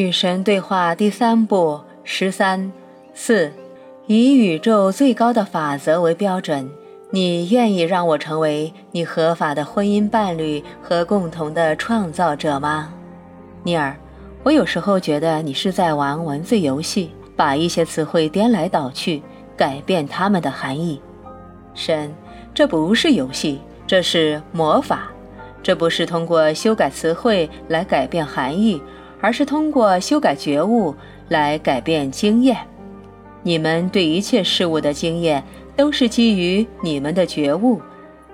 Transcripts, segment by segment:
与神对话第三部十三四，以宇宙最高的法则为标准，你愿意让我成为你合法的婚姻伴侣和共同的创造者吗？尼尔，我有时候觉得你是在玩文字游戏，把一些词汇颠来倒去，改变它们的含义。神，这不是游戏，这是魔法，这不是通过修改词汇来改变含义。而是通过修改觉悟来改变经验。你们对一切事物的经验都是基于你们的觉悟，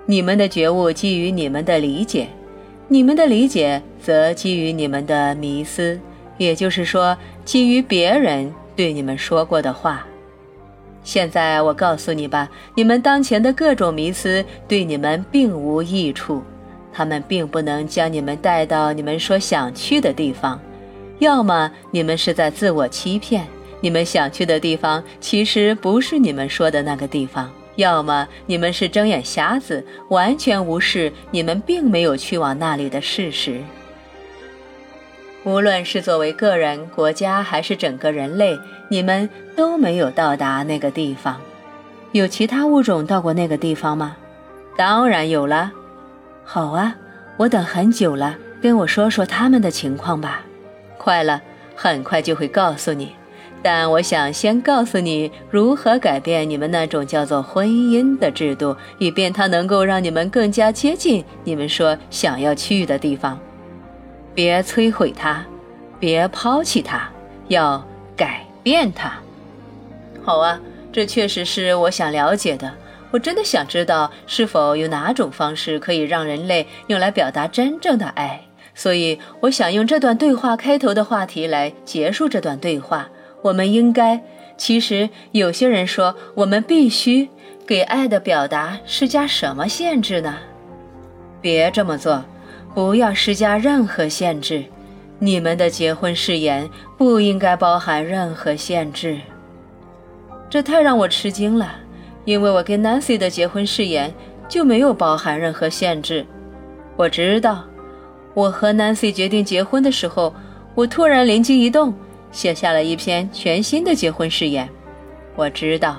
你们的觉悟基于你们的理解，你们的理解则基于你们的迷思，也就是说，基于别人对你们说过的话。现在我告诉你吧，你们当前的各种迷思对你们并无益处，他们并不能将你们带到你们所想去的地方。要么你们是在自我欺骗，你们想去的地方其实不是你们说的那个地方；要么你们是睁眼瞎子，完全无视你们并没有去往那里的事实。无论是作为个人、国家，还是整个人类，你们都没有到达那个地方。有其他物种到过那个地方吗？当然有了。好啊，我等很久了，跟我说说他们的情况吧。快了，很快就会告诉你。但我想先告诉你如何改变你们那种叫做婚姻的制度，以便它能够让你们更加接近你们说想要去的地方。别摧毁它，别抛弃它，要改变它。好啊，这确实是我想了解的。我真的想知道，是否有哪种方式可以让人类用来表达真正的爱。所以，我想用这段对话开头的话题来结束这段对话。我们应该，其实有些人说，我们必须给爱的表达施加什么限制呢？别这么做，不要施加任何限制。你们的结婚誓言不应该包含任何限制。这太让我吃惊了，因为我跟 Nancy 的结婚誓言就没有包含任何限制。我知道。我和 Nancy 决定结婚的时候，我突然灵机一动，写下了一篇全新的结婚誓言。我知道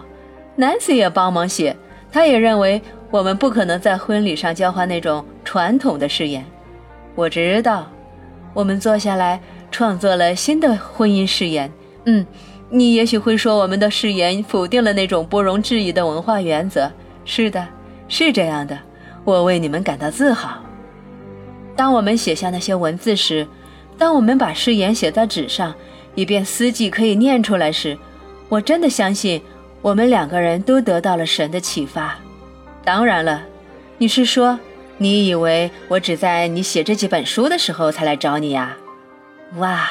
，Nancy 也帮忙写，她也认为我们不可能在婚礼上交换那种传统的誓言。我知道，我们坐下来创作了新的婚姻誓言。嗯，你也许会说我们的誓言否定了那种不容置疑的文化原则。是的，是这样的，我为你们感到自豪。当我们写下那些文字时，当我们把誓言写在纸上，以便司机可以念出来时，我真的相信我们两个人都得到了神的启发。当然了，你是说你以为我只在你写这几本书的时候才来找你呀？哇，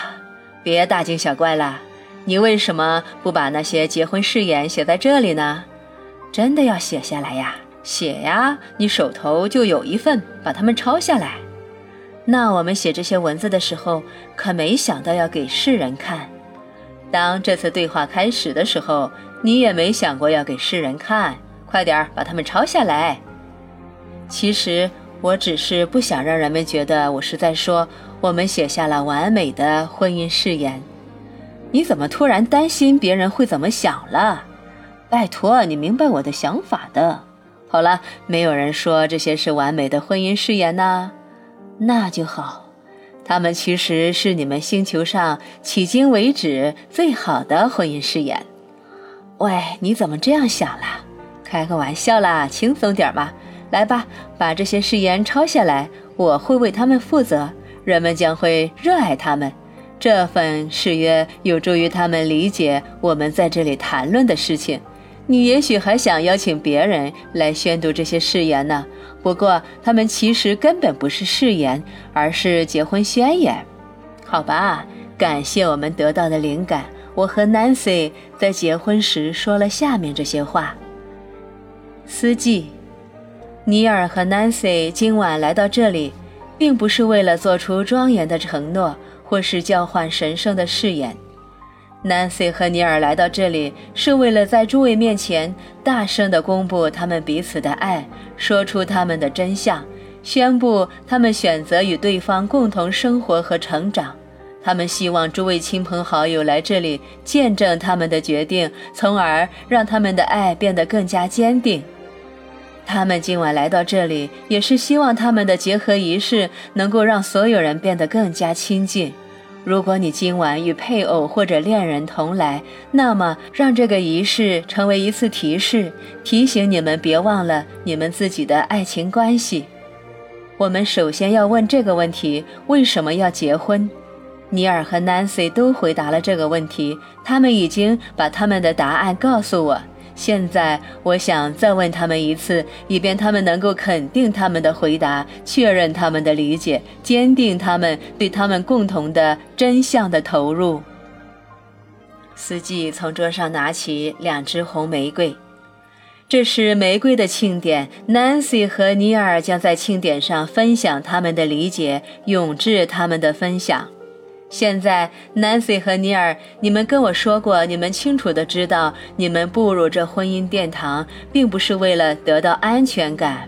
别大惊小怪了，你为什么不把那些结婚誓言写在这里呢？真的要写下来呀，写呀，你手头就有一份，把它们抄下来。那我们写这些文字的时候，可没想到要给世人看。当这次对话开始的时候，你也没想过要给世人看。快点儿把它们抄下来。其实我只是不想让人们觉得我是在说我们写下了完美的婚姻誓言。你怎么突然担心别人会怎么想了？拜托，你明白我的想法的。好了，没有人说这些是完美的婚姻誓言呢。那就好，他们其实是你们星球上迄今为止最好的婚姻誓言。喂，你怎么这样想了？开个玩笑啦，轻松点嘛。来吧，把这些誓言抄下来，我会为他们负责。人们将会热爱他们。这份誓约有助于他们理解我们在这里谈论的事情。你也许还想邀请别人来宣读这些誓言呢，不过他们其实根本不是誓言，而是结婚宣言。好吧，感谢我们得到的灵感，我和 Nancy 在结婚时说了下面这些话。司机，尼尔和 Nancy 今晚来到这里，并不是为了做出庄严的承诺，或是交换神圣的誓言。Nancy 和尼尔来到这里，是为了在诸位面前大声地公布他们彼此的爱，说出他们的真相，宣布他们选择与对方共同生活和成长。他们希望诸位亲朋好友来这里见证他们的决定，从而让他们的爱变得更加坚定。他们今晚来到这里，也是希望他们的结合仪式能够让所有人变得更加亲近。如果你今晚与配偶或者恋人同来，那么让这个仪式成为一次提示，提醒你们别忘了你们自己的爱情关系。我们首先要问这个问题：为什么要结婚？尼尔和 Nancy 都回答了这个问题，他们已经把他们的答案告诉我。现在，我想再问他们一次，以便他们能够肯定他们的回答，确认他们的理解，坚定他们对他们共同的真相的投入。司机从桌上拿起两支红玫瑰，这是玫瑰的庆典。Nancy 和尼尔将在庆典上分享他们的理解，永志他们的分享。现在，Nancy 和尼尔，你们跟我说过，你们清楚的知道，你们步入这婚姻殿堂，并不是为了得到安全感。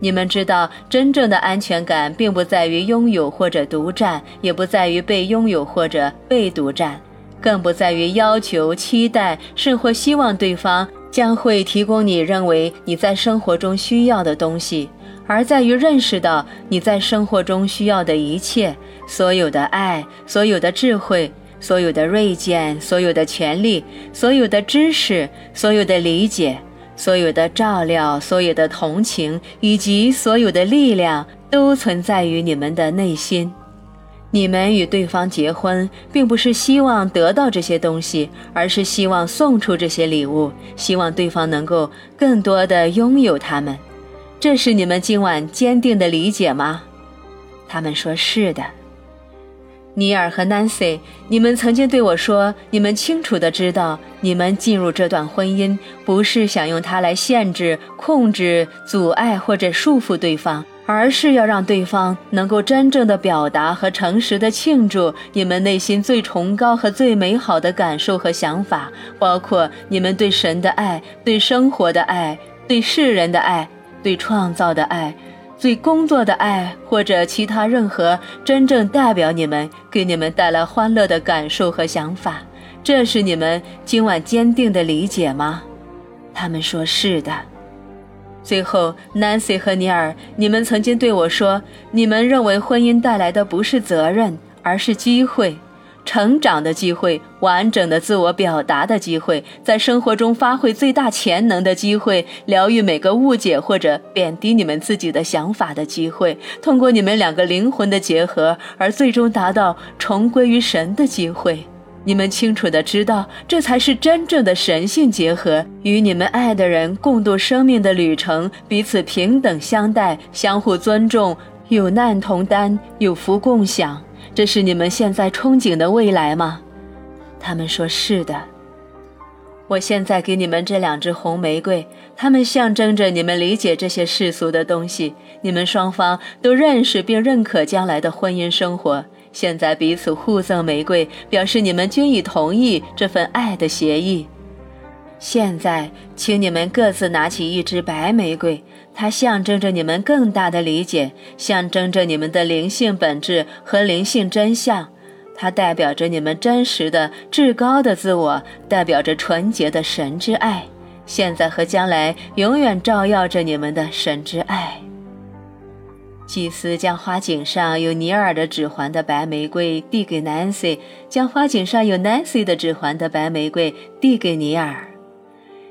你们知道，真正的安全感，并不在于拥有或者独占，也不在于被拥有或者被独占，更不在于要求、期待，甚或希望对方将会提供你认为你在生活中需要的东西。而在于认识到你在生活中需要的一切，所有的爱，所有的智慧，所有的锐见，所有的权利，所有的知识，所有的理解，所有的照料，所有的同情，以及所有的力量，都存在于你们的内心。你们与对方结婚，并不是希望得到这些东西，而是希望送出这些礼物，希望对方能够更多的拥有它们。这是你们今晚坚定的理解吗？他们说是的。尼尔和 Nancy，你们曾经对我说，你们清楚的知道，你们进入这段婚姻不是想用它来限制、控制、阻碍或者束缚对方，而是要让对方能够真正的表达和诚实的庆祝你们内心最崇高和最美好的感受和想法，包括你们对神的爱、对生活的爱、对世人的爱。对创造的爱，对工作的爱，或者其他任何真正代表你们、给你们带来欢乐的感受和想法，这是你们今晚坚定的理解吗？他们说是的。最后，Nancy 和尼尔，你们曾经对我说，你们认为婚姻带来的不是责任，而是机会。成长的机会，完整的自我表达的机会，在生活中发挥最大潜能的机会，疗愈每个误解或者贬低你们自己的想法的机会，通过你们两个灵魂的结合而最终达到重归于神的机会。你们清楚的知道，这才是真正的神性结合，与你们爱的人共度生命的旅程，彼此平等相待，相互尊重，有难同担，有福共享。这是你们现在憧憬的未来吗？他们说是的。我现在给你们这两支红玫瑰，它们象征着你们理解这些世俗的东西。你们双方都认识并认可将来的婚姻生活。现在彼此互赠玫瑰，表示你们均已同意这份爱的协议。现在，请你们各自拿起一支白玫瑰，它象征着你们更大的理解，象征着你们的灵性本质和灵性真相。它代表着你们真实的、至高的自我，代表着纯洁的神之爱，现在和将来永远照耀着你们的神之爱。祭司将花颈上有尼尔的指环的白玫瑰递给 Nancy，将花颈上有 Nancy 的指环的白玫瑰递给尼尔。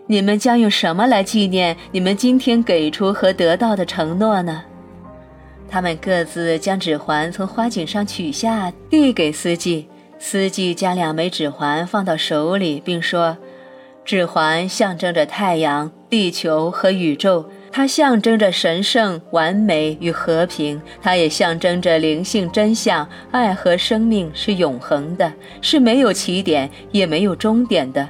你们将用什么来纪念你们今天给出和得到的承诺呢？他们各自将指环从花颈上取下，递给司机。司机将两枚指环放到手里，并说：“指环象征着太阳、地球和宇宙，它象征着神圣、完美与和平，它也象征着灵性真相。爱和生命是永恒的，是没有起点也没有终点的。”